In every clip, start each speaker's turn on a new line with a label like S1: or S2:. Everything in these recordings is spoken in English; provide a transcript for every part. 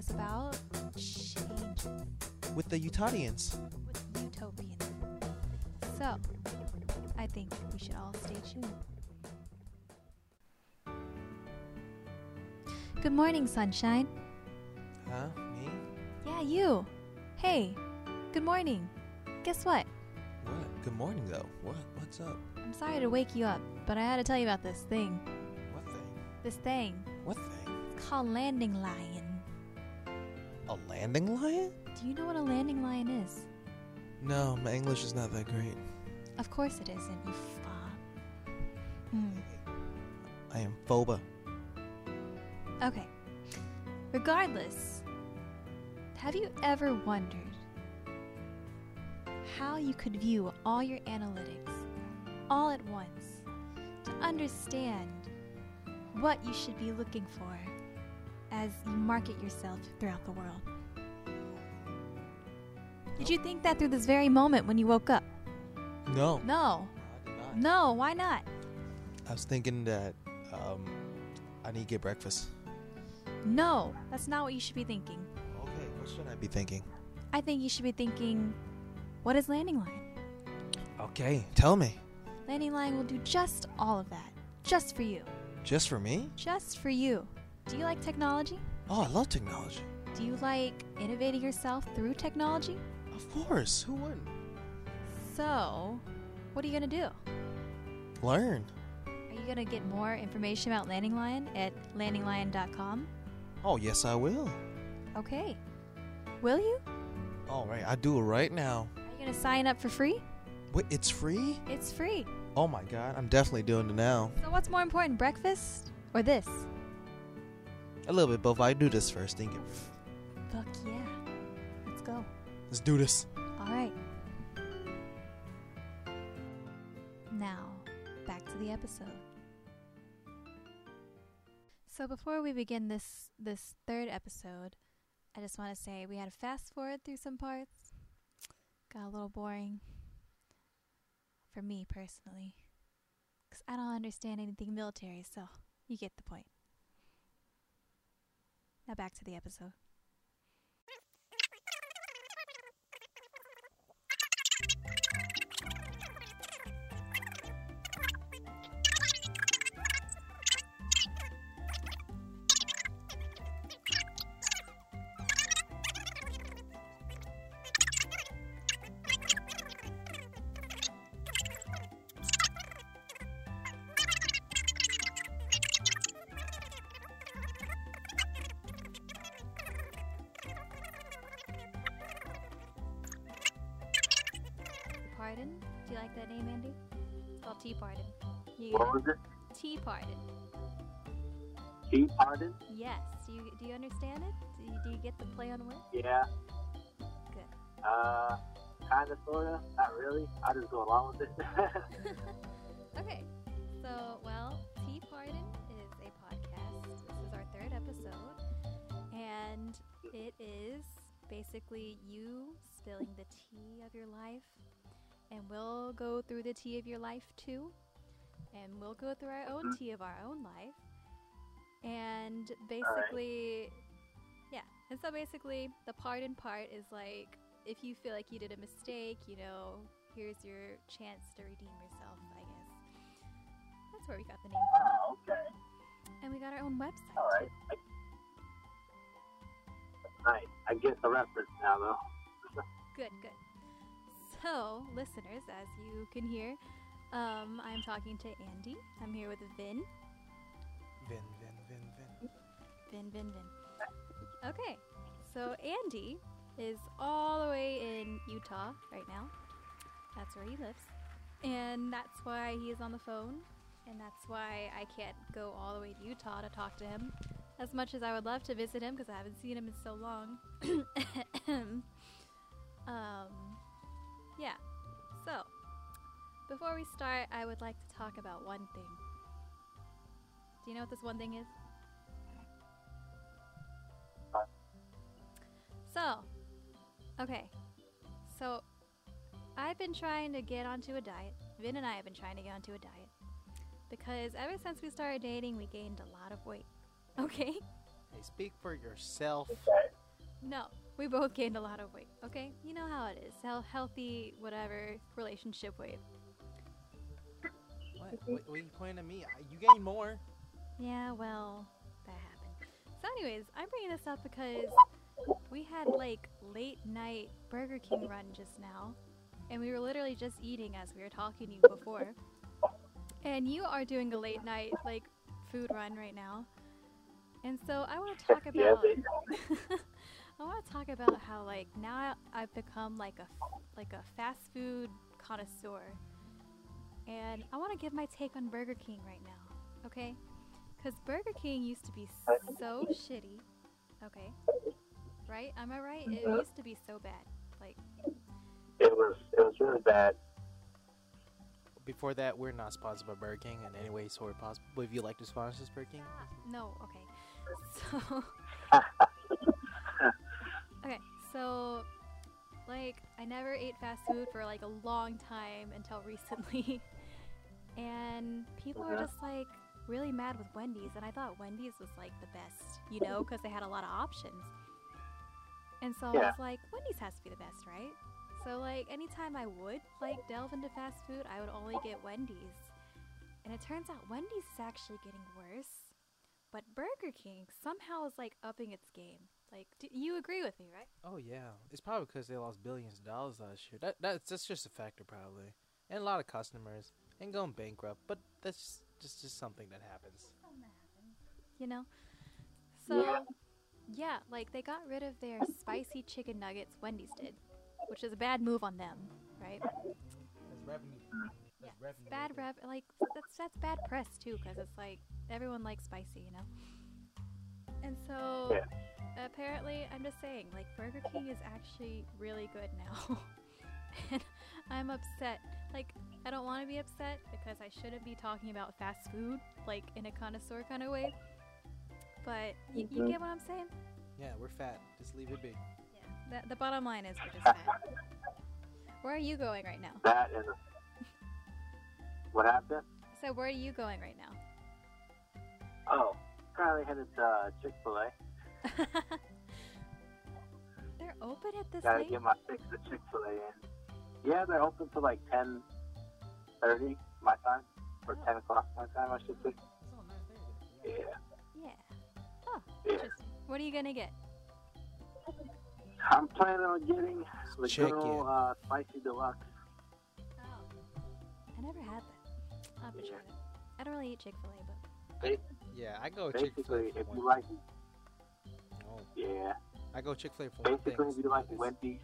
S1: us about change
S2: With the Utahdians.
S1: with utopian. So, I think we should all stay tuned. Good morning, sunshine.
S2: Huh? Me?
S1: Yeah, you. Hey, good morning. Guess what?
S2: What? Good morning, though. What? What's up?
S1: I'm sorry to wake you up, but I had to tell you about this thing.
S2: What thing?
S1: This thing.
S2: What thing?
S1: It's called landing lion.
S2: A landing lion?
S1: Do you know what a landing lion is?
S2: No, my English is not that great.
S1: Of course it isn't, you fob. Hmm.
S2: I am phoba.
S1: Okay. Regardless, have you ever wondered how you could view all your analytics all at once to understand what you should be looking for as you market yourself throughout the world? Did you think that through this very moment when you woke up?
S2: No.
S1: No.
S2: I did not.
S1: No, why not?
S2: I was thinking that um, I need to get breakfast.
S1: No, that's not what you should be thinking.
S2: Okay, what should I be thinking?
S1: I think you should be thinking, what is Landing Lion?
S2: Okay, tell me.
S1: Landing Lion will do just all of that. Just for you.
S2: Just for me?
S1: Just for you. Do you like technology?
S2: Oh, I love technology.
S1: Do you like innovating yourself through technology?
S2: Of course. Who wouldn't?
S1: So, what are you going to do?
S2: Learn.
S1: Are you going to get more information about Landing Lion at landinglion.com?
S2: Oh, yes, I will.
S1: Okay. Will you?
S2: All right, I do it right now.
S1: Are you going to sign up for free?
S2: Wait, it's free?
S1: It's free.
S2: Oh my god, I'm definitely doing it now.
S1: So, what's more important, breakfast or this?
S2: A little bit both. I do this first. Think it.
S1: Fuck yeah. Let's go.
S2: Let's do this.
S1: All right. Now, back to the episode. So before we begin this this third episode, I just want to say we had to fast forward through some parts. Got a little boring for me personally cuz I don't understand anything military, so you get the point. Now back to the episode. Tea Pardon. You
S3: What was it?
S1: Tea Pardon.
S3: Tea pardon?
S1: Yes. Do you do you understand it? Do you, do you get the play on words?
S3: Yeah.
S1: Good.
S3: Uh, kind of, sort of. Not really. I just go along with it.
S1: okay. So, well, Tea Pardon is a podcast. This is our third episode, and it is basically you spilling the tea of your life, and we'll go through the tea of your life too, and we'll go through our own
S3: Mhm.
S1: tea of our own life, and basically, yeah. And so basically, the pardon part is like if you feel like you did a mistake, you know, here's your chance to redeem yourself, I guess. That's where we got the name from.
S3: oh, okay.
S1: And we got our own website.
S3: All right.
S1: too.
S3: I. I get the reference now, though.
S1: Good, good. So, listeners, as you can hear, um, I'm talking to Andy. I'm here with Vin.
S2: Vin, Vin, Vin, Vin.
S1: Vin, Vin, Vin. Okay, so Andy is all the way in Utah right now. That's where he lives. And that's why he is on the phone. And that's why I can't go all the way to Utah to talk to him. As much as I would love to visit him because I haven't seen him in so long. um, yeah. So, before we start, I would like to talk about one thing. Do Do you know what this one thing is? So, okay. So, I've been trying to get onto a diet. Vin and I have been trying to get onto a diet. Because ever since we started dating, we gained a lot of weight. Okay?
S2: Hey, speak for yourself.
S1: No, we both gained a lot of weight. Okay? You know how it is. Hel- healthy, whatever, relationship weight.
S2: What? Mm-hmm. What, what are you pointing at me? You gained more.
S1: Yeah, well, that happened. So, anyways, I'm bringing this up because we had like late night Burger King run just now, and we were literally just eating as we were talking to you before. And you are doing a late night like food run right now, and so I want to talk
S3: Yeah,
S1: about.
S3: baby.
S1: I want to talk about how like now I've become like a f- like a fast food connoisseur, and I want to give my take on Burger King right now. Okay, because Burger King used to be so shitty. Okay, right? Am I right? It mm-hmm. used to be so bad. Like,
S3: It was it was really bad.
S2: Before that, we're not sponsored by Burger King in any way, sort of possible. But if you like to sponsor us, Burger King,
S1: no. Okay, so. Okay, so like I never ate fast food for like a long time until recently. and people are
S3: Uh-huh.
S1: just like really mad with Wendy's and I thought Wendy's was like the best, you know, cuz they had a lot of options. And so I was like Wendy's has to be the best, right? So like anytime I would like delve into fast food, I would only get Wendy's. And it turns out Wendy's is actually getting worse. But Burger King somehow is like upping its game. Like, do you agree with me, right?
S2: oh yeah, it's probably because they lost billions of dollars last year. That that's, that's just a factor probably, and a lot of customers and going bankrupt. But that's just just something that happens.
S1: You know? So,
S3: Yeah.
S1: yeah, like they got rid of their spicy chicken nuggets, Wendy's did, which is a bad move on them, right?
S2: That's revenue.
S1: That's Yeah, Bad rev, like that's that's bad press too, because it's like everyone likes spicy, you know. And so,
S3: Yeah.
S1: Apparently, I'm just saying, like Burger King is actually really good now, and I'm upset. Like, I don't want to be upset because I shouldn't be talking about fast food, like in a connoisseur kind of way. But you, you get what I'm saying?
S2: Yeah, we're fat. Just leave it be.
S1: Yeah. The, the bottom line is we're just fat. Where are you going right now?
S3: That and what happened?
S1: So where are you going right now?
S3: Oh, currently headed to uh, Chick Fil A.
S1: They're open at this
S3: Gotta
S1: late.
S3: get my fix at Chick Fil A in. Yeah, they're open till like ten thirty my time, or ten o'clock my time, I should say. Yeah,
S1: Yeah. Oh,
S3: yeah.
S1: interesting. What are you gonna get?
S3: I'm planning on getting the
S2: Chicken.
S3: good old uh, spicy deluxe.
S1: Oh. I never had that. I'll have to try that. I don't really eat Chick Fil A, but
S2: Yeah, I go Chick Fil
S3: Basically,
S2: A
S3: if you
S2: one.
S3: like,
S2: Oh,
S3: yeah,
S2: I go Chick Fil A for one thing.
S3: basically if you like
S2: It's-
S3: Wendy's,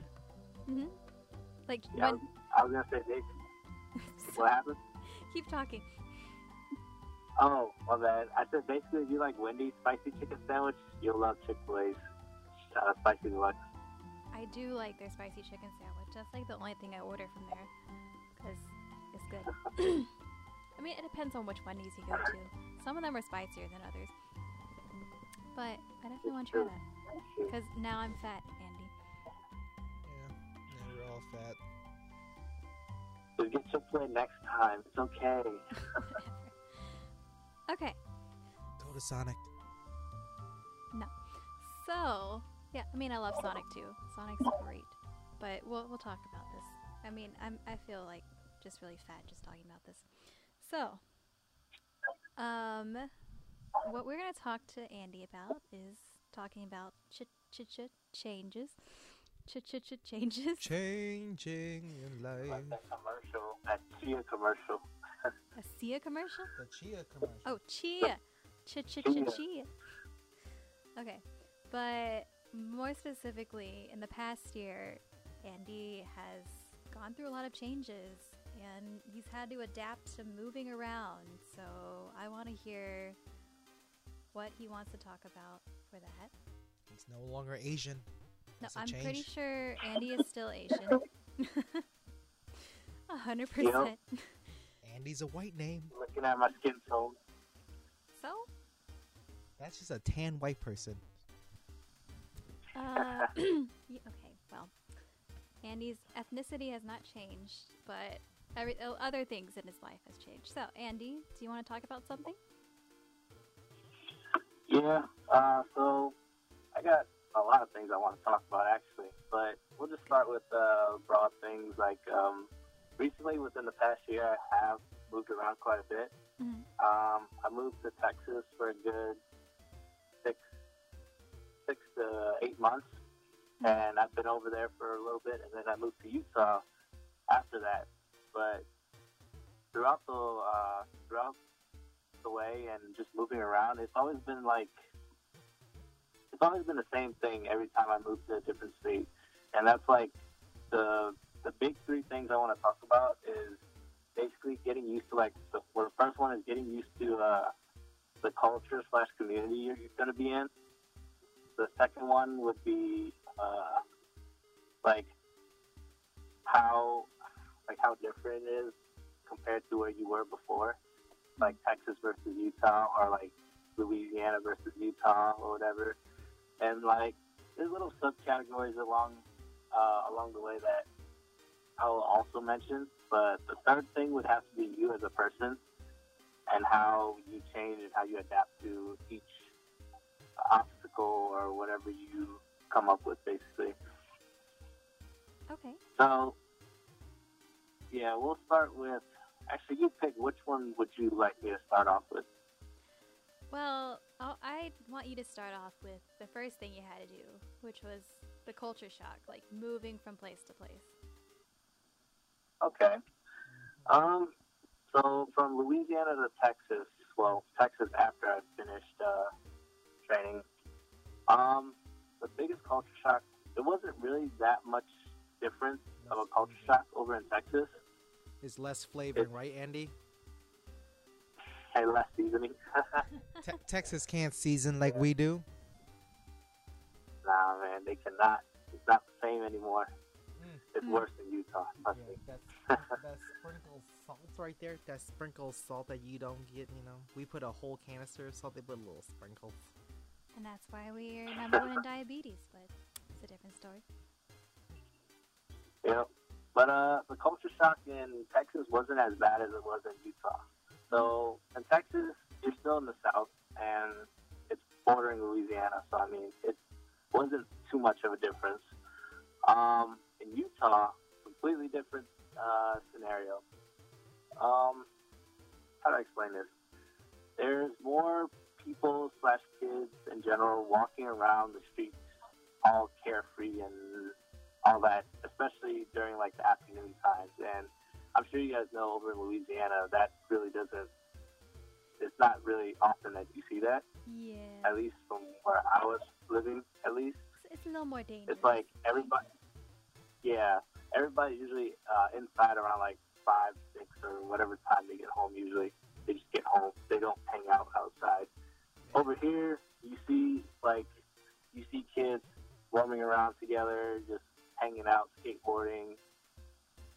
S1: hmm like
S3: yeah, I
S1: when
S3: was, I was gonna say basically, what happened?
S1: keep talking.
S3: Oh, my bad. I said basically if you like Wendy's spicy chicken sandwich, you'll love Chick Fil A's uh, spicy deluxe.
S1: I do like their spicy chicken sandwich. That's like the only thing I order from there because it's good. I mean, it depends on which Wendy's you go to. Some of them are spicier than others, but I definitely want to try that because now I'm fat, Andy.
S2: Yeah, yeah, we're all fat.
S3: Just get Chick Fil A next time. It's okay.
S1: okay,
S2: Go to Sonic. No.
S1: So yeah, I mean, I love Sonic too. Sonic's great, but we'll we'll talk about this. I mean, I'm I feel like just really fat just talking about this. So, um, what we're gonna talk to Andy about is talking about ch ch ch changes, ch ch ch changes.
S2: Changing in life.
S3: Like that commercial, that Chia commercial.
S1: A Sia commercial?
S2: The Chia commercial.
S1: Oh, chia. Ch ch ch
S3: Chia.
S1: chia. Okay, but more specifically, in the past year, Andy has gone through a lot of changes and he's had to adapt to moving around. So I want to hear what he wants to talk about for that.
S2: He's no longer Asian.
S1: No,
S2: That's a
S1: I'm pretty sure Andy is still Asian. A hundred percent.
S2: Andy's a white name.
S3: Looking at my skin tone.
S1: So
S4: That's just a tan white person.
S1: Uh, y- okay, well, Andy's ethnicity has not changed, but every, oh, other things in his life has changed. So, Andy, do you want to talk about something?
S3: Yeah. Uh, so I got a lot of things I want to talk about actually, but we'll just start with uh, broad things. Like um, recently, within the past year, I have moved around quite a bit.
S1: Mhm.
S3: Um, I moved to Texas for a good six, six to eight months, and I've been over there for a little bit, and then I moved to Utah after that. But throughout the uh, throughout the way and just moving around, it's always been like it's always been the same thing every time I move to a different state, and that's like the the big three things I want to talk about is basically getting used to like the, well, the first one is getting used to uh, the culture slash community you're, going to be in. The second one would be uh, like how like how different it is compared to where you were before, like Texas versus Utah or like Louisiana versus Utah or whatever. And like there's little subcategories along uh, along the way that I will also mention. But the third thing would have to be you as a person and how you change and how you adapt to each obstacle or whatever you come up with, basically.
S1: Okay.
S3: So, yeah, we'll start with. Actually, you pick which one would you like me to start off with?
S1: Well, I'll, I want you to start off with the first thing you had to do, which was the culture shock, like moving from place to place.
S3: Okay. Um, so from Louisiana to Texas, well, Texas after I finished uh, training, um, the biggest culture shock, it wasn't really that much difference of a culture shock over in Texas.
S4: It's less flavoring, right, Andy?
S3: and less seasoning.
S4: Te- Texas can't season like we do.
S3: nah, man, they cannot. It's not the same anymore.
S4: Mm.
S3: It's worse than Utah. Trust me.
S4: that's that sprinkle salt right there. That sprinkle salt that you don't get. You know, we put a whole canister of salt. They put a little sprinkles.
S1: And that's why we're number one in diabetes, but it's a different story.
S3: Yep. But uh, the culture shock in Texas wasn't as bad as it was in Utah. So in Texas, you're still in the South, and it's bordering Louisiana. So I mean, it wasn't too much of a difference. Um, in Utah, completely different uh, scenario. Um, how do I explain this? There's more people slash kids in general walking around the streets, all carefree and all that, especially during like the afternoon times. And I'm sure you guys know over in Louisiana that really doesn't. It's not really often that you see that.
S1: Yeah.
S3: At least from where I was living, at least
S1: It's, a little more dangerous.
S3: it's like everybody. Yeah, everybody's usually uh, inside around like five, six, or whatever time they get home. Usually, they just get home. They don't hang out outside. Over here, you see like you see kids roaming around together, just hanging out, skateboarding,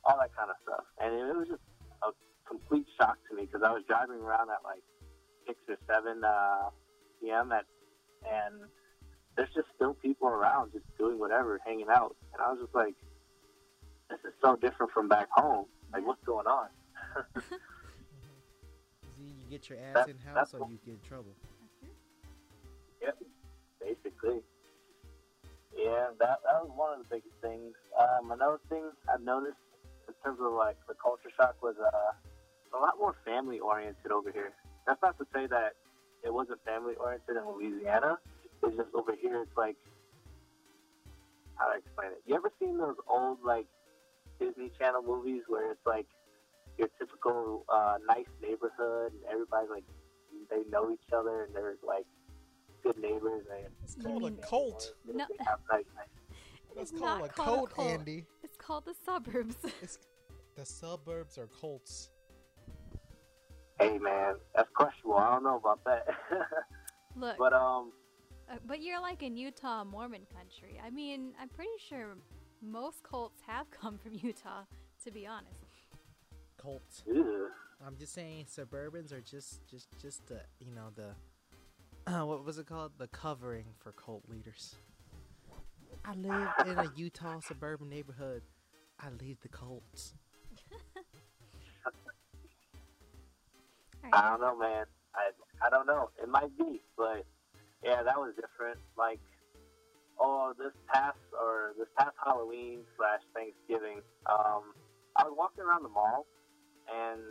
S3: all that kind of stuff. And it was just a complete shock to me because I was driving around at like six or seven uh, p.m. at and there's just still people around just doing whatever, hanging out. And I was just like, this is so different from back home. Like, what's going on?
S4: You get your ass
S3: That-
S4: in house, or
S3: what-
S4: you get in trouble.
S3: Yep, basically. Yeah, that, that was one of the biggest things. Um, another thing I've noticed in terms of like the culture shock was uh, a lot more family oriented over here. That's not to say that it wasn't family oriented in Louisiana. It's just over here, it's like, how do I explain it? You ever seen those old like Disney Channel movies where it's like your typical uh, nice neighborhood and everybody's like they know each other and they're like good neighbors and
S4: It's
S1: You
S4: called a cult.
S1: No.
S3: they have nice, nice
S4: It's
S1: It's
S4: called
S1: not
S4: a cult,
S1: cult.
S4: Andy.
S1: It's called the suburbs.
S4: It's the suburbs are cults.
S3: Hey man, that's questionable. I don't know about that.
S1: Look,
S3: but um,
S1: uh, but you're like in Utah, Mormon country. I mean, I'm pretty sure most cults have come from Utah, to be honest.
S4: Cults.
S3: ew.
S4: I'm just saying, suburbans are just, just, just the, you know, the,
S2: what was it called? The covering for cult leaders. I live in a Utah suburban neighborhood. I lead the cults.
S1: All
S3: I don't know, man. I I don't know. It might be, but yeah, that was different. Like, oh, this past or this past Halloween slash Thanksgiving, um, I was walking around the mall, and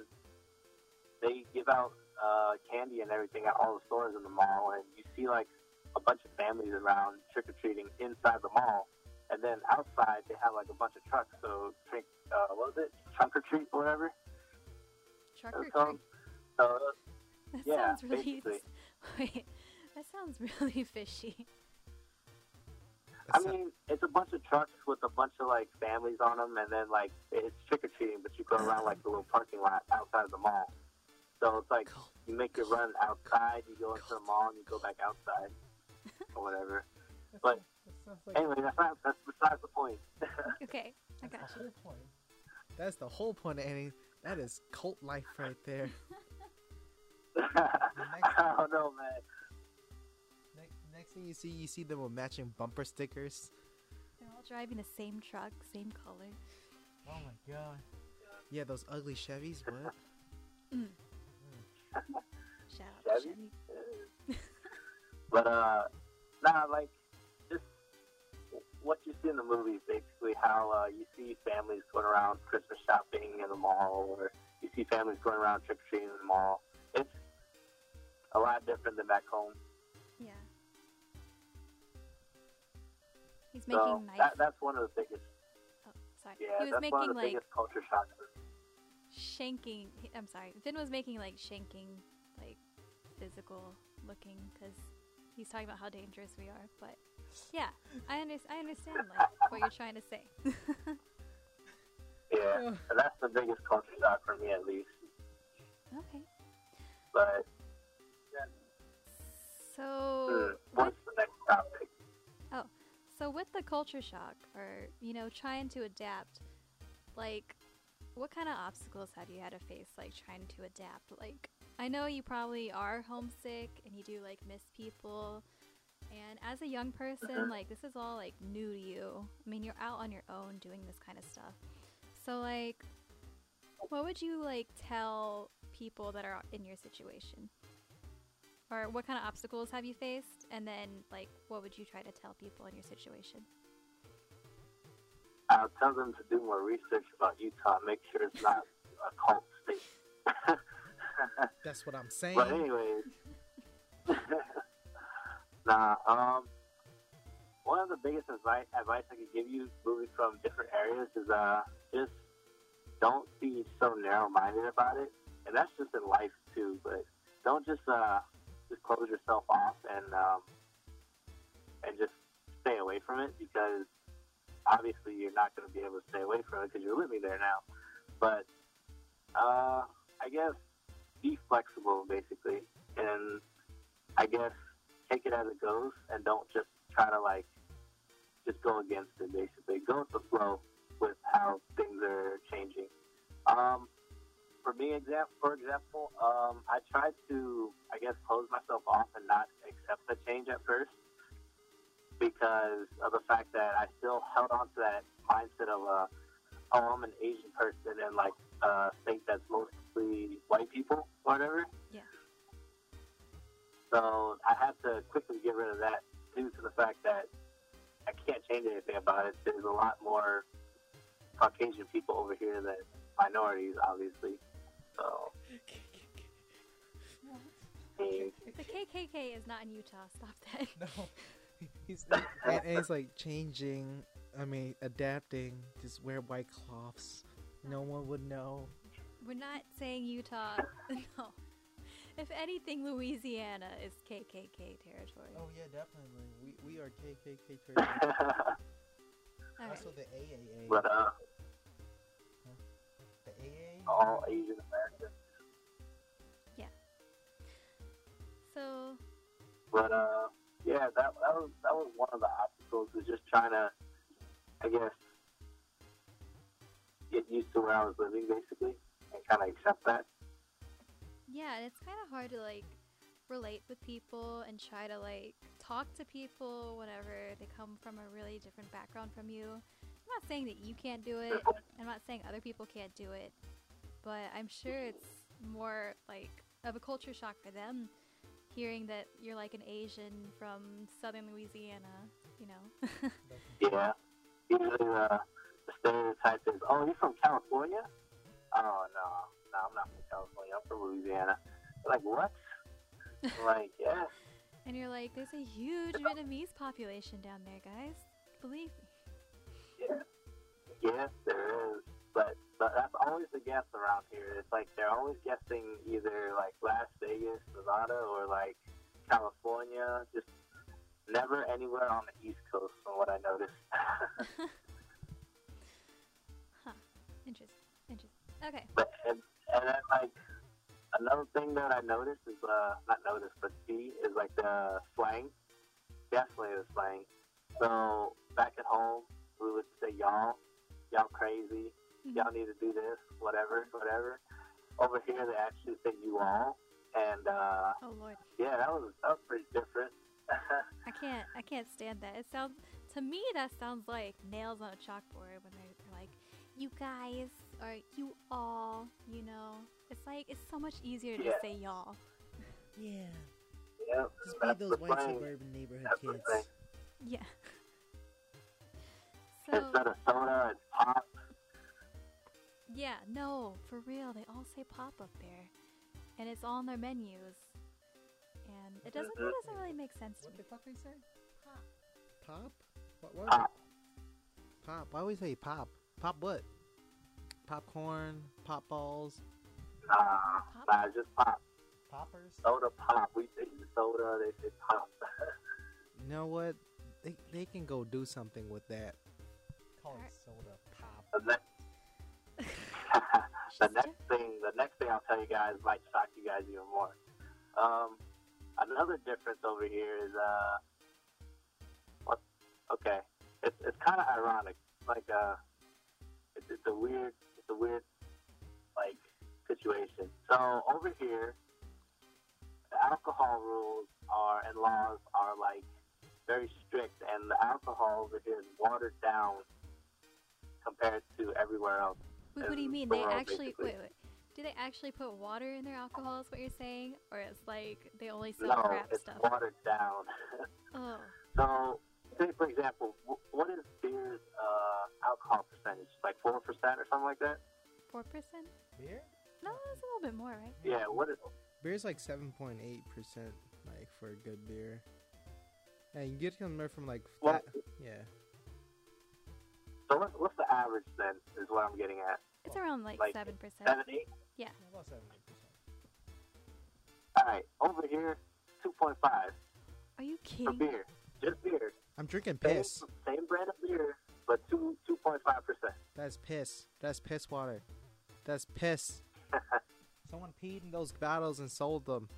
S3: they give out uh, candy and everything at all the stores in the mall, and you see like a bunch of families around trick or treating inside the mall. And then outside, they have like a bunch of trucks. So, trick, uh, what was it? Trunk or treat, or whatever.
S1: Truck
S3: It
S1: or treat.
S3: So,
S1: That
S3: yeah,
S1: sounds really.
S3: basically.
S1: Wait, that sounds really fishy.
S3: I mean, it's a bunch of trucks with a bunch of like families on them, and then like it's trick or treating, but you go around like the little parking lot outside of the mall. So it's like you make your run outside, you go into the mall, and you go back outside, or whatever. But anyway, that's not that's besides the point.
S1: Okay, I got
S4: That's the
S1: you.
S4: whole point.
S2: That's the whole point of any. That is cult life right there.
S3: I don't know, man.
S2: next, next thing you see, you see them with matching bumper stickers.
S1: They're all driving the same truck, same color.
S2: Oh my god. Yeah, those ugly Chevys. What?
S1: Shout out
S3: Chevy?
S1: Chevy.
S3: But uh, nah, like just what you see in the movies, basically how uh, you see families going around Christmas shopping in the mall, or you see families going around trick or treating in the mall. It's a lot different than back home.
S1: Yeah. He's making
S3: So
S1: knife.
S3: that, that's one of the biggest.
S1: oh, sorry.
S3: Yeah,
S1: he was
S3: that's one
S1: making
S3: of the
S1: like
S3: biggest culture shocks.
S1: Shanking. I'm sorry. Vin was making like shanking, like physical looking, because he's talking about how dangerous we are. But yeah, I, under- I understand like what you're trying to say.
S3: Yeah, and that's the biggest culture shock for me, at least.
S1: okay.
S3: But Yeah.
S1: So
S3: hmm,
S1: with,
S3: what's the next topic?
S1: Oh, so with the culture shock, or you know, trying to adapt, like, what kind of obstacles have you had to face, like trying to adapt? Like, I know you probably are homesick and you do like miss people. And as a young person, mm-hmm. like this is all like new to you. I mean, you're out on your own doing this kind of stuff. So like what would you like tell people that are in your situation? Or what kind of obstacles have you faced? And then like what would you try to tell people in your situation?
S3: I'll tell them to do more research about Utah. Make sure it's not a cult state.
S2: That's what I'm saying.
S3: But anyways, nah. Um, one of the biggest advice advice I could give you moving from different areas is uh just don't be so narrow minded about it, and that's just in life too. But don't just uh just close yourself off and um and just stay away from it because obviously you're not going to be able to stay away from it because you're living there now. But uh, I guess be flexible basically and I guess take it as it goes and don't just try to like just go against it basically. Go with the flow with how things are changing. Um, for me example for example, um, I tried to I guess close myself off and not accept the change at first because of the fact that I still held on to that mindset of uh, oh I'm an Asian person and like a state that's mostly white people or whatever.
S1: Yeah.
S3: So I had to quickly get rid of that due to the fact that I can't change anything about it. There's a lot more Caucasian people over here than minorities, obviously. So
S1: The KKK is not in Utah. Stop that.
S2: No. He's and, and he's like changing. I mean, adapting. Just wear white cloths. No one would know.
S1: We're not saying Utah. no. If anything, Louisiana is KKK territory.
S2: Oh yeah, definitely. We we are KKK territory.
S1: All right.
S2: also the AAA.
S3: but uh,
S2: the AA.
S3: all Asian Americans. Yeah.
S1: So,
S3: But uh, yeah, that that was that was one of the obstacles was just trying to, I guess, get used to where I was living basically, and kind of accept that.
S1: yeah, and it's kind of hard to like relate with people and try to like talk to people whenever they come from a really different background from you. I'm not saying that you can't do it. I'm not saying other people can't do it, but I'm sure it's more like of a culture shock for them hearing that you're like an Asian from southern Louisiana, you know.
S3: Yeah. Usually the, the stereotype is, oh, you're from California? Oh, no. No, I'm not from California. I'm from Louisiana. Like, what? Like, yeah.
S1: and you're like, there's a huge Vietnamese population down there, guys. Believe me.
S3: Yeah. Yes, there is. But, but that's always the guess around here. It's like they're always guessing either like Las Vegas, Nevada, or like California. Just never anywhere on the East Coast, from what I noticed.
S1: Huh. Interesting. Interesting. Okay.
S3: but and, and then like another thing that I noticed is uh not noticed but see is like the slang. Definitely the slang. So back at home we would say y'all, y'all crazy. Y'all need to do this, whatever, whatever. Over here they actually say you all and uh
S1: Oh lord.
S3: yeah, that was that was pretty different.
S1: I can't I can't stand that. It sounds to me that sounds like nails on a chalkboard when they're, they're like, you guys or you all, you know. It's like it's so much easier to
S3: Yeah.
S1: say y'all.
S4: Yeah.
S3: yep.
S4: Just be
S3: that's
S4: those
S3: the
S4: white
S3: slang.
S4: suburban neighborhood
S3: That's
S4: kids.
S1: Yeah. So
S3: Instead of soda it's pop.
S1: Yeah, no, for real, they all say pop up there, and it's all on their menus, and it doesn't it
S3: Mhm.
S1: doesn't really make sense to
S4: What
S1: me.
S4: the fuck they say? Pop. Pop? What? What?
S3: Pop.
S2: Pop. Why we say pop? Pop what? Popcorn, pop balls.
S3: Nah,
S1: Pop?
S3: nah, it's just pop.
S4: Poppers?
S3: Soda pop. We say soda, they say pop.
S2: You know what? They they can go do something with that.
S4: Call it soda pop.
S3: the next, the next thing, the next thing I'll tell you guys might shock you guys even more. Um, another difference over here is uh, what? Okay, it's it's kind of ironic. Like uh, it's, it's a weird, it's a weird like situation. So over here, the alcohol rules are and laws are like very strict, and the alcohol over here is watered down compared to everywhere else.
S1: Wait, what do you mean? They actually
S3: basically.
S1: wait, wait. Do they actually put water in their alcohol? Is what you're saying, or it's like they only sell
S3: no,
S1: crap
S3: it's
S1: stuff?
S3: watered down.
S1: Oh,
S3: so, say for example, what is beer's uh, alcohol percentage? Like four percent or something like that?
S1: four percent?
S4: Beer?
S1: No, it's a little bit more, right?
S3: Yeah. What is?
S2: Beer's like seven point eight percent, like for a good beer. Yeah, you get them from like
S3: Well,
S2: yeah.
S3: So what, what's the average then? Is what I'm getting at.
S1: It's around like
S3: Like
S1: seven percent.
S3: Seven, eight.
S4: Yeah, about 78%.
S3: All right. Over here, two point five
S1: Are you kidding?
S3: for beer. Just beer.
S2: I'm drinking
S3: Same,
S2: piss.
S3: same brand of beer, but two two point five percent.
S2: That's piss. That's piss water. That's piss. Someone peed in those bottles and sold them.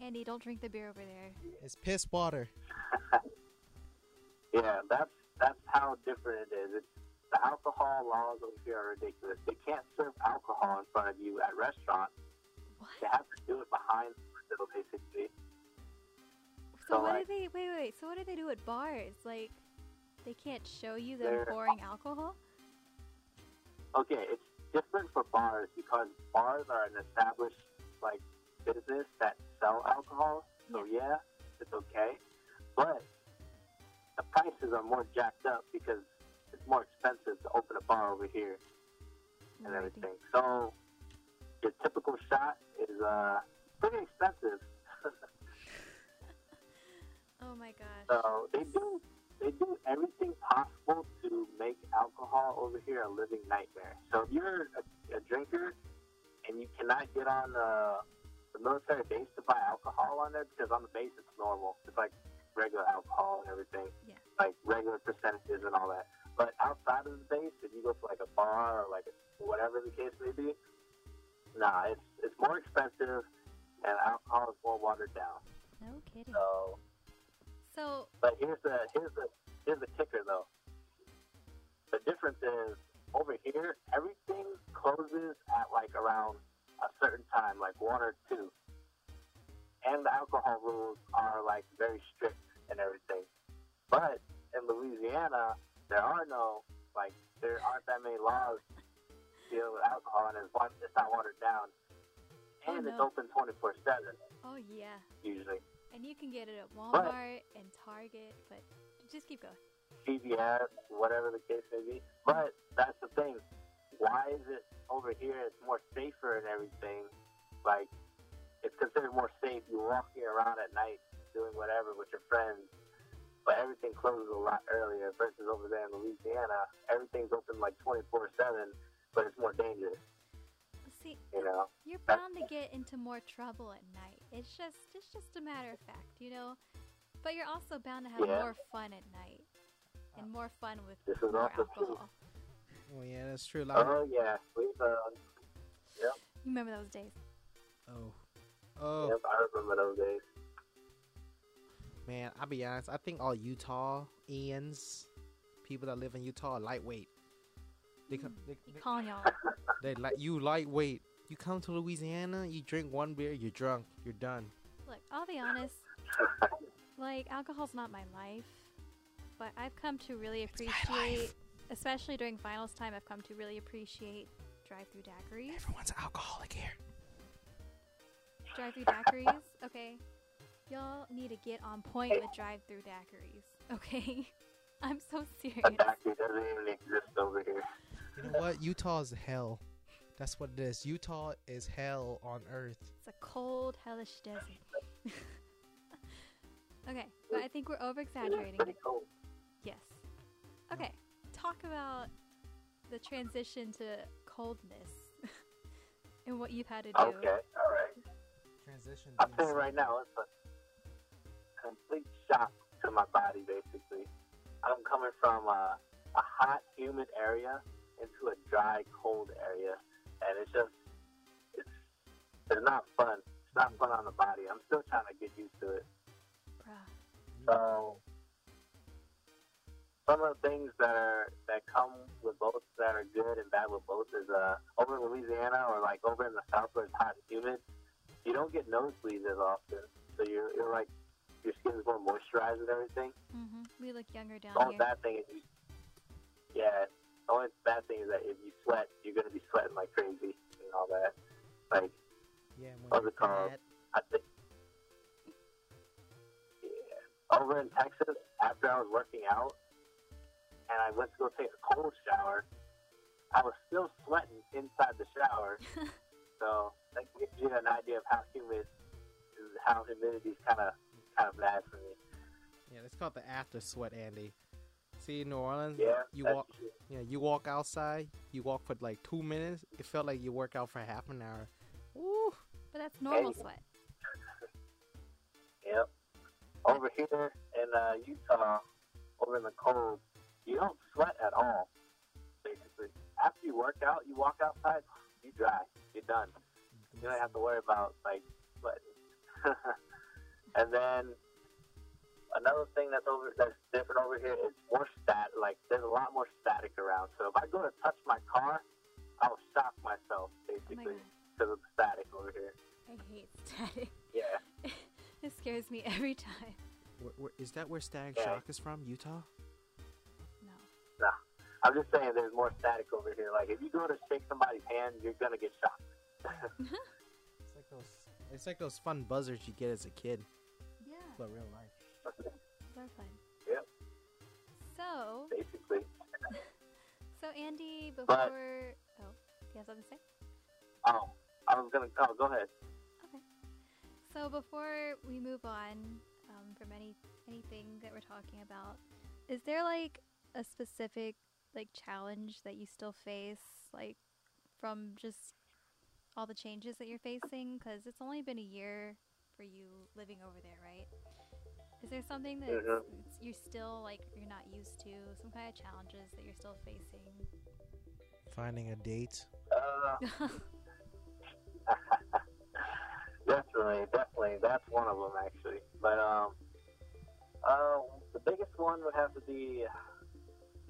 S1: Andy, don't drink the beer over there.
S2: It's piss water.
S3: Yeah, that's that's how different it is. It's, the alcohol laws over here are ridiculous. They can't serve alcohol in front of you at restaurants.
S1: What?
S3: They have to do it behind the basically.
S1: So
S3: So,
S1: what
S3: like-
S1: do they? Wait, wait. So what do they do at bars? Like, they can't show you them pouring alcohol.
S3: Okay, it's different for bars because bars are an established like business that sell alcohol. So yeah, it's okay, but the prices are more jacked up because more expensive to open a bar over here and
S1: Lordy.
S3: everything. So your typical shot is uh pretty expensive.
S1: Oh my gosh.
S3: So they do they do everything possible to make alcohol over here a living nightmare. So if you're a, a drinker and you cannot get on the, the military base to buy alcohol on there because on the base it's normal. It's like regular alcohol and everything.
S1: Yeah.
S3: Like regular percentages and all that. But outside of the base, if you go to like a bar or like whatever the case may be, nah, it's it's more expensive and alcohol is more watered down.
S1: no kidding.
S3: So
S1: So
S3: but here's the here's the here's the kicker though. The difference is over here everything closes at like around a certain time, like one or two. and the alcohol rules are like very strict and everything. But in Louisiana, there are no like there aren't that many laws dealing with alcohol, and it's, it's not watered down,
S1: Oh,
S3: and it's
S1: no.
S3: open twenty four seven
S1: Oh yeah.
S3: usually.
S1: And you can get it at Walmart and Target, but just keep going.
S3: CVS, whatever the case may be. But that's the thing. Why is it over here? It's more safer and everything. Like it's considered more safe. You're walking around at night doing whatever with your friends, but everything closes a lot earlier. Versus over there in Louisiana, everything's open like 24 seven, but it's more dangerous.
S1: See,
S3: You know.
S1: you're bound to get into more trouble at night. It's just it's just a matter of fact, you know. But you're also bound to have
S3: Yeah.
S1: more fun at night. And more fun with
S3: This is
S1: more
S3: also true.
S1: alcohol.
S2: Oh yeah, that's true. A lot of-
S3: Oh yeah, we've uh, yep.
S1: You remember those days?
S2: oh, oh
S3: yep, I remember those days.
S2: Man, I'll be honest. I think all Utahans, people that live in Utah, are lightweight. They come, they,
S1: You
S2: they,
S1: calling y'all.
S2: they like you lightweight. You come to Louisiana, you drink one beer, you're drunk, you're done.
S1: Look, I'll be honest. Like alcohol's not my life, but I've come to really appreciate, especially during finals time, I've come to really appreciate drive-through daiquiris.
S2: Everyone's an alcoholic here.
S1: Drive-through daiquiris, okay. Y'all need to get on point with drive-through daiquiris, okay? I'm so serious.
S3: A
S1: serious.
S3: doctor doesn't even exist over here.
S2: You know what? Utah is hell. That's what it is. Utah is hell on earth.
S1: It's a cold, hellish desert. okay, but I think we're over-exaggerating.
S3: Pretty.
S1: Yes. Okay, talk about the transition to coldness and what you've had to do.
S3: Okay, all right.
S2: Transition.
S3: I'm saying right now, it's a complete shock to my body, basically. I'm coming from a, a hot, humid area into a dry, cold area, and it's just, it's, it's not fun. It's not fun on the body. I'm still trying to get used to it.
S1: Bruh.
S3: So, some of the things that are that come with both that are good and bad with both is uh over in Louisiana or like over in the south where it's hot and humid, you don't get nosebleeds as often. So you're you're like your skin's more moisturized and everything.
S1: hmm We look younger down
S3: The only
S1: here.
S3: bad thing is you, yeah. The only bad thing is that if you sweat, you're gonna be sweating like crazy and all that. Like
S2: Yeah, when
S3: What's
S2: you're
S3: it called? I think. Yeah. Over in Texas, after I was working out, and I went to go take a cold shower, I was still sweating inside the shower. so that gives you an idea of how humid, how humidity is kind of kind of bad for me.
S2: Yeah, it's called the after sweat, Andy. See, in New Orleans,
S3: Yeah,
S2: you walk.
S3: true.
S2: Yeah, you walk outside. You walk for like two minutes. It felt like you work out for half an hour. Woo!
S1: But that's normal
S3: Hey.
S1: sweat.
S3: Yep. Over here in uh, Utah, over in the cold, you don't sweat at all. Basically, after you work out, you walk outside, you dry, you're done. You don't have to worry about like sweating. and then another thing that's over that's different over here is more stat. Like there's a lot more static around. So if I go to touch my car, I'll shock myself
S1: Oh my
S3: basically
S1: god,
S3: because of the static over here.
S1: I hate static.
S3: Yeah.
S1: it scares me every time.
S2: Where, where, is that where Static
S3: Yeah.
S2: Shock is from? Utah?
S1: No. No.
S3: I'm just saying there's more static over here. Like if you go to shake somebody's hand, you're gonna get shocked.
S2: It's like those. It's like those fun buzzers you get as a kid,
S1: Yeah,
S2: but real life.
S1: they're fun.
S3: Yep.
S1: So,
S3: Basically.
S1: so Andy, before
S3: But-
S1: oh, you have something to say?
S3: Oh, I was gonna. Oh, go ahead.
S1: Okay. So before we move on um, from any anything that we're talking about, is there like a specific like challenge that you still face, like from just all the changes that you're facing? Because it's only been a year for you living over there, right? Is there something that
S3: Mhm.
S1: you're still like you're not used to? Some kind of challenges that you're still facing?
S2: Finding a date.
S3: Uh, definitely, definitely. That's one of them actually. But um, uh, the biggest one would have to be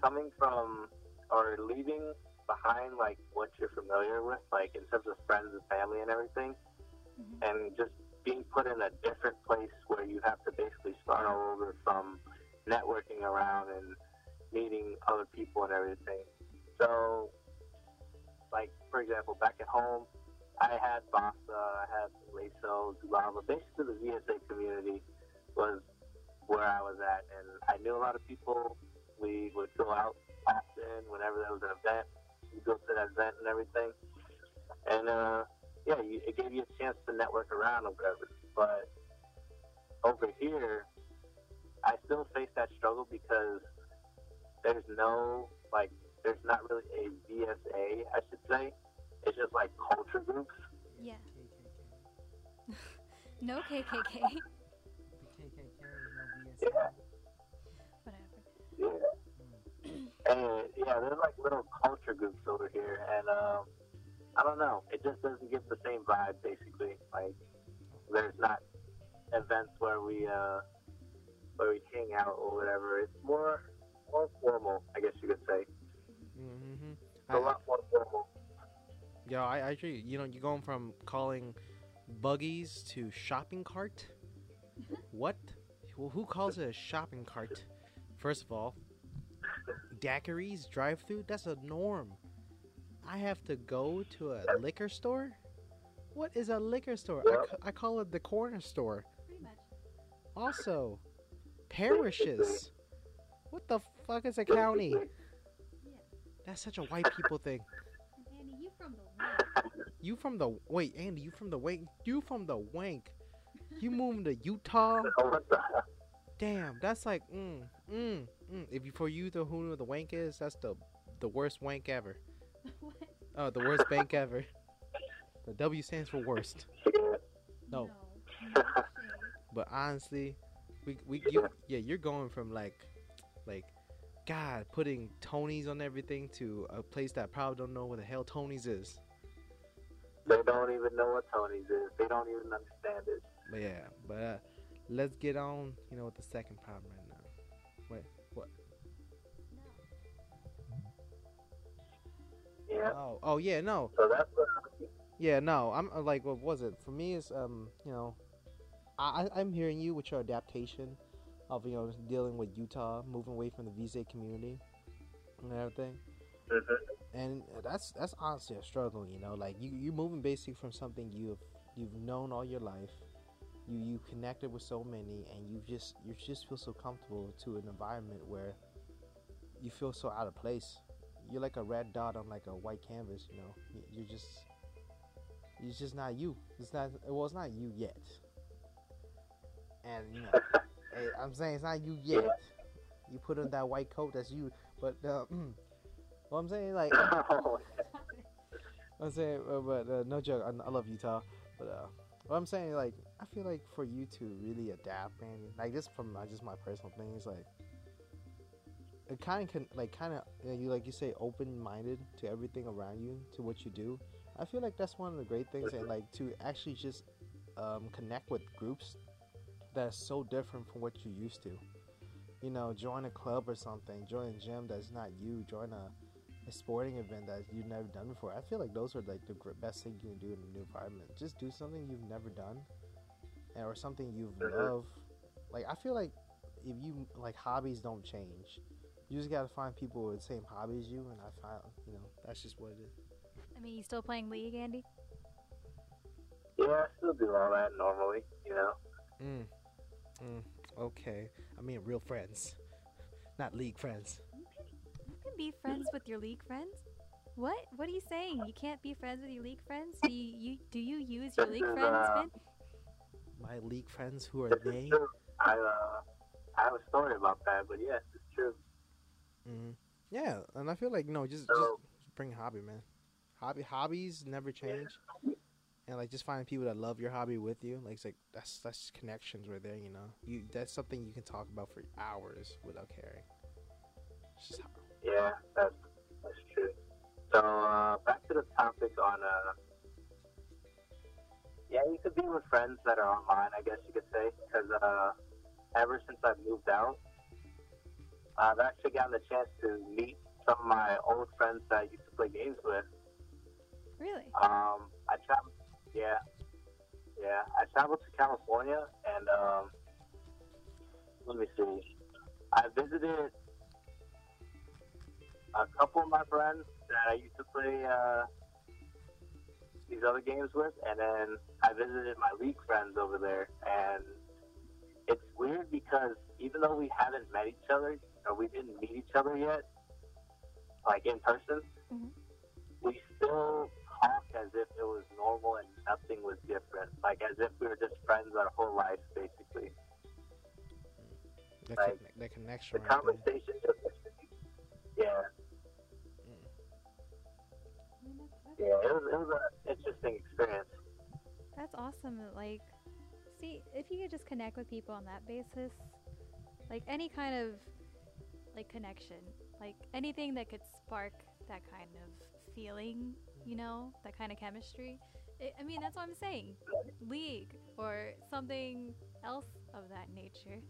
S3: coming from or leaving behind like what you're familiar with, like in terms of friends and family and everything,
S1: Mhm.
S3: and just being put in a different place where you have to basically start all over from networking around and meeting other people and everything. So, like for example, back at home, I had Basa, I had Laso, Zulava. Basically, the VSA community was where I was at, and I knew a lot of people. We would go out often whenever there was an event. We go to that event and everything, and uh, yeah, you, it gave you a chance to network around or whatever. But over here, I still face that struggle because there's no like there's not really a VSA, I should say. It's just like culture groups.
S1: Yeah.
S4: KKK.
S1: No KKK.
S4: The KKK is no
S3: Yeah.
S1: Whatever.
S3: Yeah. and yeah, there's like little culture groups over here, and um, I don't know. It just doesn't give the same vibe. Basically, like there's not events where we uh where we hang out or whatever. It's more more formal, I guess you could say.
S2: Mm-hmm.
S3: It's a lot more formal.
S2: Yo, I I actually, you know, you're going from calling buggies to shopping cart. what? Well, who calls it a shopping cart? First of all, daiquiris drive-through. That's a norm. I have to go to a liquor store. What is a liquor store? I, ca- I call it the corner store.
S1: Pretty much.
S2: Also, parishes. What the fuck is a county?
S1: Yeah.
S2: That's such a white people thing.
S1: And Andy, you from the west.
S2: You from the wait, Andy? You from the wank? You from the wank? You moving to Utah?
S3: Oh, what the hell?
S2: Damn, that's like mm mm mm. If you for you the who know the wank is, that's the the worst wank ever.
S1: What?
S2: Oh, the worst bank ever. The W stands for worst. No.
S1: No. no.
S2: But honestly, we we you yeah you're going from like like God putting Tony's on everything to a place that probably don't know what the hell Tony's is.
S3: They don't even know what Tony's is. They don't even understand it.
S2: But yeah, but uh, let's get on, you know, with the second problem right
S3: Yeah.
S2: Oh, oh yeah, no,
S3: So that's
S2: yeah, no. I'm uh, like, what was it? For me, it's um, you know, I I'm hearing you with your adaptation of you know dealing with Utah, moving away from the VSA community and everything.
S3: Mhm.
S2: and that's that's honestly a struggle you know like you you're moving basically from something you've you've known all your life you you connected with so many and you just you just feel so comfortable to an environment where you feel so out of place you're like a red dot on like a white canvas you know? You- you're just it's just not you. It's not well it's not you yet. And you know i'm saying it's not you yet. You put on that white coat that's you. But uh, what i'm saying like I'm saying, uh, but uh, no joke. I, I love Utah, but uh, what I'm saying, like, I feel like for you to really adapt, man, like this from my, just my personal thing is like, it kind of can, like, kind of, you like you say, open-minded to everything around you, to what you do. I feel like that's one of the great things, and like to actually just um, connect with groups that are so different from what you used to. You know, join a club or something, join a gym that's not you, join a a sporting event that you've never done before. I feel like those are like the best thing you can do in a new environment. Just do something you've never done, or something you've loved. Like I feel like if you like hobbies don't change. You just gotta find people with the same hobby as you, and I find you know that's just what it is.
S1: I mean, you still playing League, Andy?
S3: yeah, I still do all that normally, you know.
S2: Mm. Mm. Okay. I mean, real friends, not league friends.
S1: You can, you can be friends with your League friends. What? What are you saying? You can't be friends with your League friends? Do you, you do you use your
S3: This
S1: League
S3: is,
S1: friends,
S3: uh,
S2: My league friends, who are
S3: This
S2: they?
S3: is. I uh, I have a story about that, but yes, it's true.
S2: Mm. Yeah, and I feel like no, just
S3: So-
S2: just bring a hobby, man. Hobby hobbies never change, and like just finding people that love your hobby with you, like it's like that's that's connections right there. You know, you that's something you can talk about for hours without caring. It's just how,
S3: Yeah, that's that's true. So uh, back to the topic on uh, yeah, you could be with friends that are online, I guess you could say, because uh, ever since I've moved out, I've actually gotten the chance to meet some of my old friends that I used to play games with.
S1: Really?
S3: Um, I traveled, yeah. Yeah, I traveled to California, and um, let me see. I visited a couple of my friends that I used to play uh, these other games with, and then I visited my league friends over there. And it's weird because even though we haven't met each other, or we didn't meet each other yet, like in person,
S1: Mhm.
S3: we still talk as if it was normal and nothing was different. Like as if we were just friends our whole life, basically.
S2: That,
S3: Like,
S2: con- that connection.
S3: The
S2: right there.
S3: conversation just, yeah,
S1: I mean, that's, that's,
S3: yeah, it was, it was an interesting experience.
S1: that's awesome. Like, see, if you could just connect with people on that basis, like any kind of like connection, like anything that could spark that kind of feeling, you know, that kind of chemistry. I I mean, that's what I'm saying. League or something else of that nature.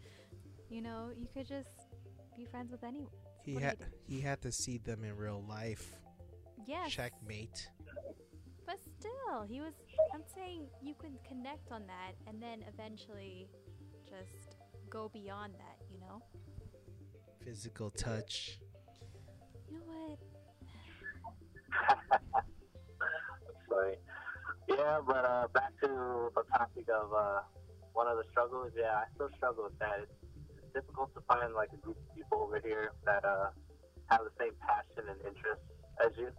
S1: You know, you could just be friends with anyone.
S4: He had he had to see them in real life.
S1: Yes.
S4: Checkmate.
S1: But still, he was. I'm saying you can connect on that and then eventually just go beyond that, you know?
S4: Physical touch.
S1: You know what?
S3: That's funny. Yeah, but uh, back to the topic of uh, one of the struggles. Yeah, I still struggle with that. It's, it's difficult to find like a group of people over here that uh, have the same passion and interests as you.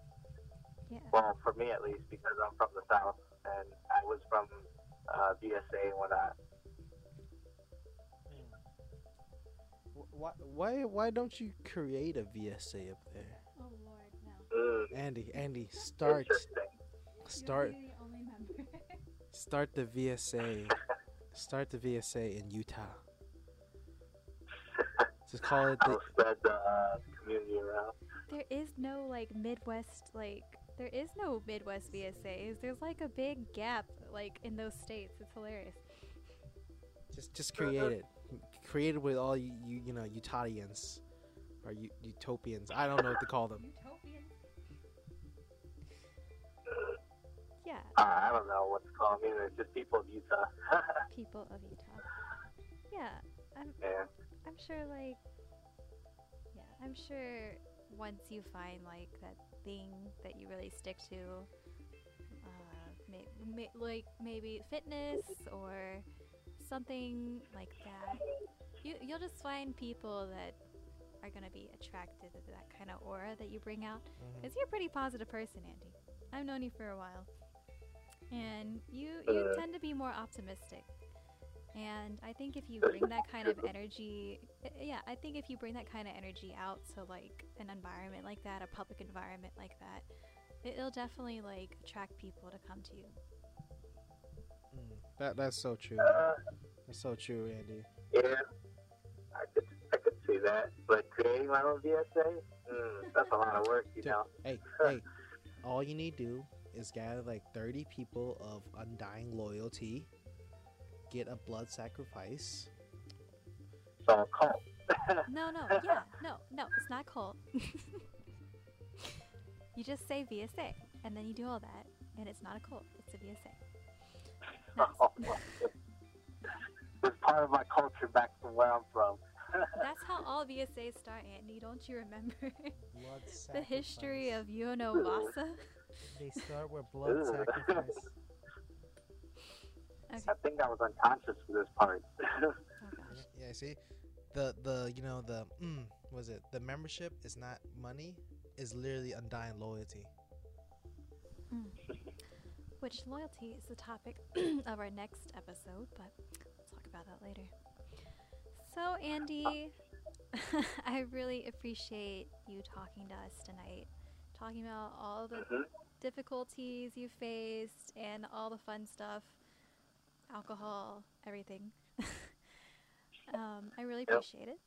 S1: Yeah.
S3: Well, for me at least, because I'm from the south and I was from uh, VSA and whatnot.
S2: Why, why, why don't you create a VSA up there?
S1: Oh Lord, no.
S2: Andy, Andy, start, start,
S1: the
S2: start the VSA, start the VSA in Utah. Just call it the
S3: spread the uh, community around.
S1: there is no like Midwest like there is no Midwest VSAs. There's like a big gap like in those states. It's hilarious.
S2: Just just create it. Create it with all you you, you know Utahnians or u- utopians. I don't know what to call them.
S1: Utopian. Yeah,
S3: Uh, I don't know what to call them either. It's just people of Utah.
S1: people of Utah. Yeah, I'm
S3: yeah.
S1: I'm sure like yeah, I'm sure once you find like that thing that you really stick to uh may, may, like maybe fitness or something like that. You you'll just find people that are going to be attracted to that kind of aura that you bring out
S2: Mm-hmm.
S1: cuz you're a pretty positive person, Andy. I've known you for a while. And you you
S3: Uh.
S1: tend to be more optimistic. And I think if you bring that kind of energy, uh, yeah, I think if you bring that kind of energy out to like an environment like that, a public environment like that, it'll definitely like attract people to come to you.
S2: That that's so true.
S3: Uh,
S2: That's so true, Andy.
S3: yeah. I could, I could see that. But creating my own VSA, mm, that's a lot of work, you
S2: Dude,
S3: know.
S2: Hey, hey, all you need to do is gather like 30 people of undying loyalty, get a blood sacrifice.
S3: So a cult.
S1: No, no, yeah, no, no, it's not a cult. you just say VSA, and then you do all that, and it's not a cult, it's a VSA. That's,
S3: it's part of my culture back from where I'm from.
S1: that's how all VSAs start, Andy. Don't you remember
S2: Blood
S1: the history of Yuno Vasa?
S2: They start with
S3: blood sacrifice.
S1: Okay.
S3: I think I was unconscious for this part.
S1: Oh gosh.
S4: Yeah, see, the the you know the mm, was it the membership is not money, is literally undying loyalty.
S1: Which loyalty is the topic of our next episode, but we'll talk about that later. So, Andy, I really appreciate you talking to us tonight, talking about all the
S3: Mhm.
S1: difficulties you faced and all the fun stuff, alcohol, everything. um, I really
S3: Yep.
S1: appreciate it.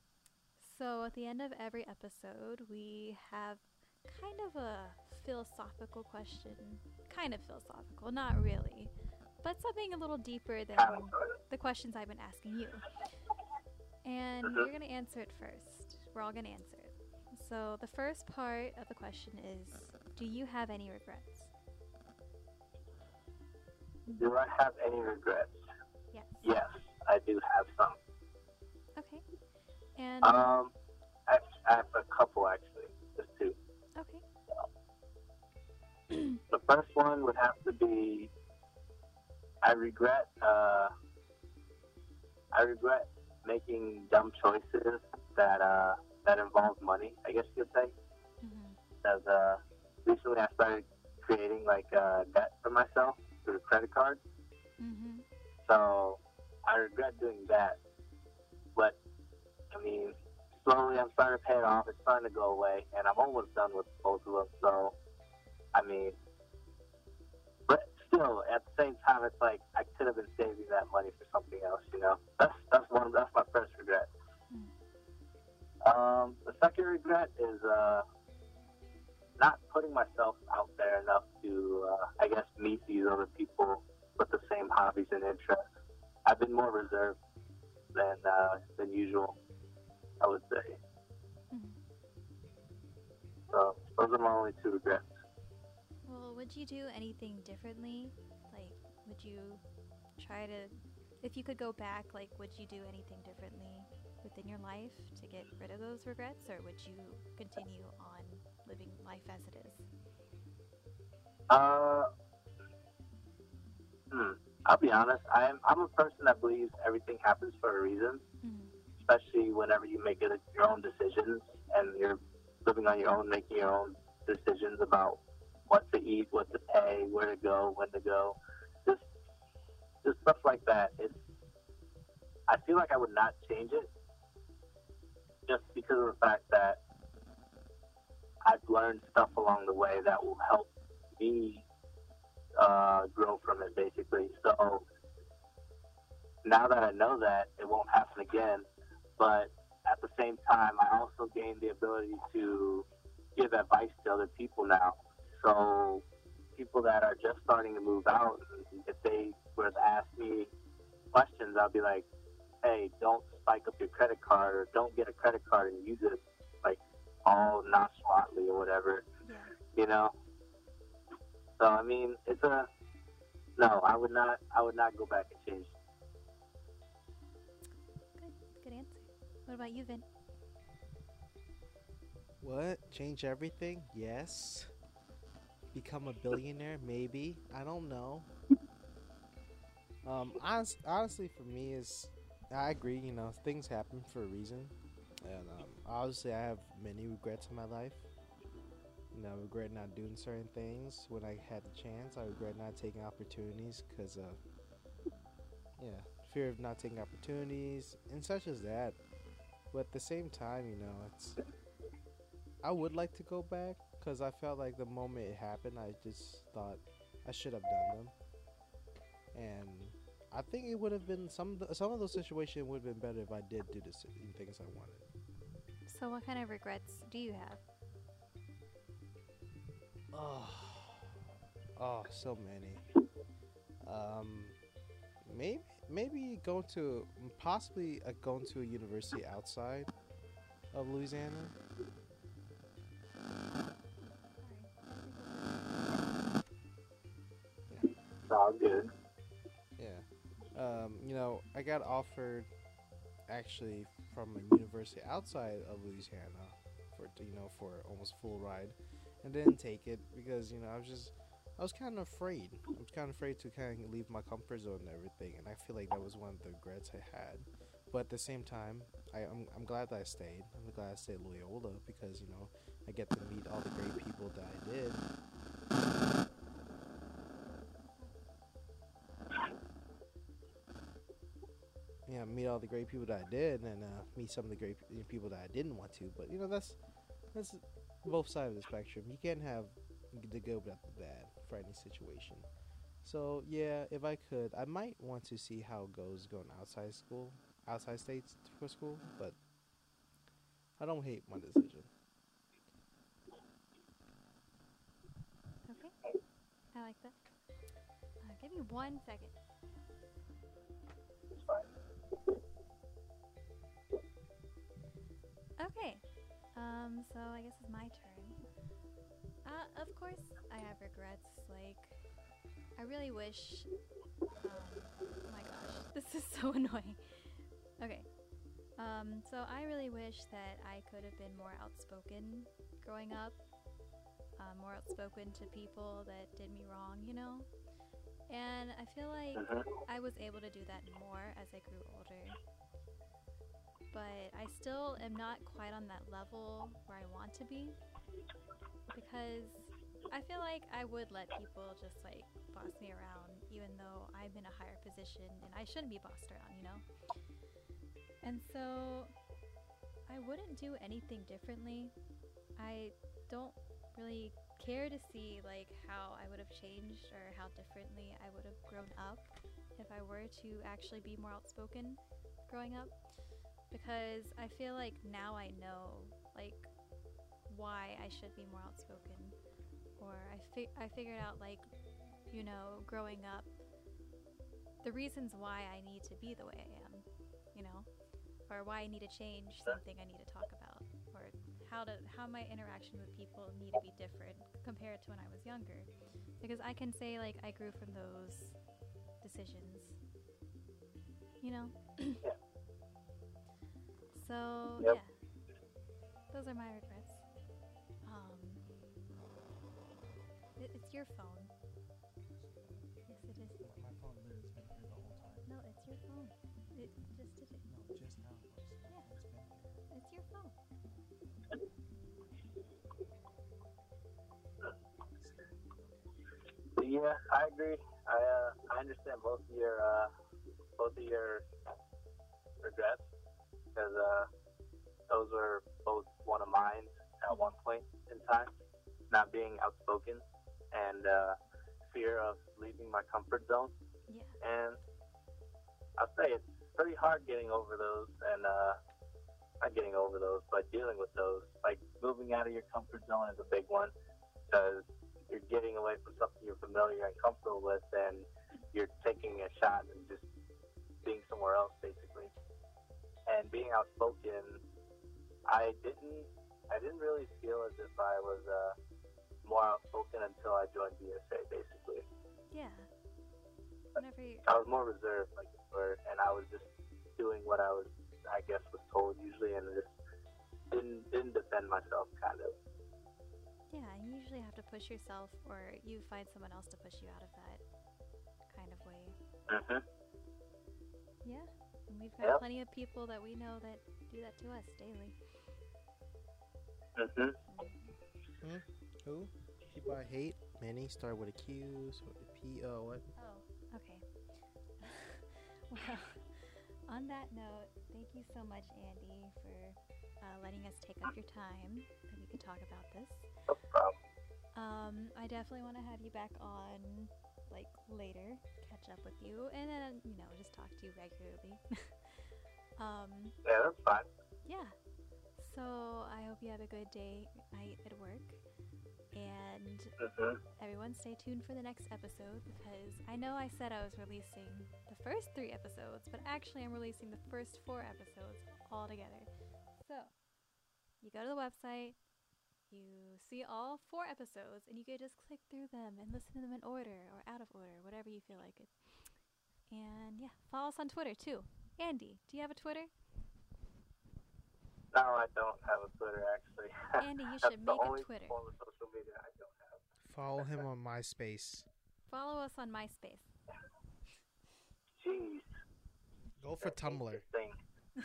S1: So, at the end of every episode, we have kind of a philosophical question. Kind of philosophical, not really, but something a little deeper than the questions I've been asking you. And
S3: Mhm.
S1: you're going to answer it first. We're all going to answer it. So, the first part of the question is Do you have any regrets?
S3: Do I have any regrets?
S1: Yes.
S3: Yes, I do have some.
S1: Okay. And
S3: Um, I, I have a couple actually, The first one would have to be I regret uh, I regret making dumb choices that uh, that involve money. I guess you could say. Because uh, recently I started creating like uh, debt for myself through a credit card.
S1: Mhm.
S3: So I regret doing that. But I mean, slowly I'm starting to pay it off. It's starting to go away, and I'm almost done with both of them. So I mean, but still, at the same time, it's like I could have been saving that money for something else. You know, that's that's one. That's my first regret. Um, the second regret is uh, not putting myself out there enough to, uh, I guess, meet these other people with the same hobbies and interests. I've been more reserved than uh, than usual, I would say.
S1: Mhm.
S3: So those are my only two regrets.
S1: Would you do anything differently? Like, would you try to, if you could go back, like, would you do anything differently within your life to get rid of those regrets, or would you continue on living life as it is?
S3: Uh, hmm. I'll be honest. I'm I'm a person that believes everything happens for a reason.
S1: Mhm.
S3: especially whenever you make it your own decisions and you're living on your own, making your own decisions about what to eat, what to pay, where to go, when to go, just just stuff like that. It's I feel like I would not change it just because of the fact that I've learned stuff along the way that will help me uh, grow from it, basically. So now that I know that, it won't happen again but at the same time, I also gained the ability to give advice to other people now. So people that are just starting to move out, if they were to ask me questions, I'll be like, "Hey, don't spike up your credit card, or don't get a credit card and use it like all nonchalantly or whatever."
S1: Yeah.
S3: You know. So I mean, it's a no. I would not. I would not go back and change
S1: Good. Good answer. What about you, Vin?
S2: What? Change everything? Yes. Become a billionaire? Maybe. I don't know. Um, honest, honestly, for me, is I agree. You know, things happen for a reason, and um, obviously, I have many regrets in my life. You know, I regret not doing certain things when I had the chance. I regret not taking opportunities because of, yeah, fear of not taking opportunities and such as that. But at the same time, you know, it's I would like to go back because I felt like the moment it happened, I just thought I should have done them, and I think it would have been some some of those situations would have been better if I did do the things I wanted.
S1: So, what kind of regrets do you have?
S2: Oh, oh, so many. Um, maybe maybe going to possibly uh, going to a university outside of Louisiana.
S3: It's all good.
S2: Yeah. Um, you know, I got offered actually from a university outside of Louisiana for you know for almost full ride, and didn't take it because you know I was just I was kind of afraid. I was kind of afraid to kind of leave my comfort zone and everything, and I feel like that was one of the regrets I had. But at the same time, I, I'm, I'm glad that I stayed. I'm glad I stayed at Loyola because you know I get to meet all the great people that I did. Yeah, meet all the great people that I did, and uh, meet some of the great people that I didn't want to. But you know, that's that's both sides of the spectrum. You can't have the good without the bad for any situation. So yeah, if I could, I might want to see how it goes going outside school, outside states for school. But I don't hate my decision.
S1: Okay. I like that. Uh, give me one second.
S3: It's fine.
S1: Okay. Um, so I guess it's my turn. Uh, of course, I have regrets. Like, I really wish um, oh my gosh, This is so annoying. Okay. Um, so I really wish that I could have been more outspoken growing up. Uh, more outspoken to people that did me wrong, you know? And I feel like
S3: Mhm.
S1: I was able to do that more as I grew older. But I still am not quite on that level where I want to be. Because I feel like I would let people just like boss me around, even though I'm in a higher position and I shouldn't be bossed around, you know? And so I wouldn't do anything differently. I don't really care to see like how I would have changed or how differently I would have grown up if I were to actually be more outspoken growing up because I feel like now I know like why I should be more outspoken. Or I fi- I figured out like you know growing up the reasons why I need to be the way I am you know? Or why I need to change something I need to talk about. Or how to how my interaction with people need to be different compared to when I was younger. Because I can say like I grew from those decisions. You know. So
S3: Yep.
S1: yeah those are my regrets um it, it's your phone yes it is
S4: My phone literally has been here the whole time.
S1: no it's your phone it just did it
S4: No, just now. It's,
S1: Yeah.
S4: it's been here.
S1: it's your phone
S3: Yeah, I agree. I uh, I understand both of your uh, both of your regrets because uh, those were both one of mine at one point in time. Not being outspoken and uh, fear of leaving my comfort zone,
S1: yeah
S3: and I'll say it's pretty hard getting over those and uh, not getting over those, but dealing with those. Like moving out of your comfort zone is a big one because you're getting away from something you're familiar and comfortable with, and you're taking a shot and just being somewhere else, basically. And being outspoken, I didn't, I didn't really feel as if I was uh, more outspoken until I joined VSA, basically.
S1: yeah whenever you
S3: I was more reserved, like were, and I was just doing what I was, I guess, was told usually, and just didn't didn't defend myself, kind of.
S1: Yeah, you usually have to push yourself, or you find someone else to push you out of that kind of way.
S3: Mm-hmm.
S1: Yeah, and we've got
S3: Yep.
S1: plenty of people that we know that do that to us daily.
S3: Mm-hmm.
S2: Who? People I hate. Many start with a Q, so with a P. Oh, what?
S1: Oh, okay. well, on that note, thank you so much, Andy, for uh, letting us take up your time that we could talk about this.
S3: No problem.
S1: Um, I definitely want to have you back on, like later, catch up with you, and then you know just talk to you regularly. um,
S3: Yeah, that's fine.
S1: yeah. So I hope you have a good day, night at work, and
S3: Mm-hmm.
S1: everyone stay tuned for the next episode because I know I said I was releasing the first three episodes, but actually I'm releasing the first four episodes all together. So you go to the website, you see all four episodes, and you can just click through them and listen to them in order or out of order, whatever you feel like it. And yeah, follow us on Twitter too. Andy, do you have a Twitter?
S3: No, I don't have a Twitter actually.
S1: Andy, you
S3: That's
S1: should
S3: the
S1: make a Twitter.
S3: form of social media I don't have.
S2: Follow him on MySpace.
S1: Follow us on MySpace.
S3: Jeez.
S2: Go for
S3: that
S2: Tumblr.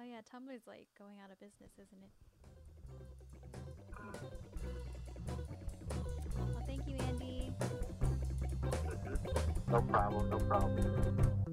S1: Oh yeah, Tumblr's like going out of business, isn't it? Well, thank you, Andy.
S3: No problem. No problem.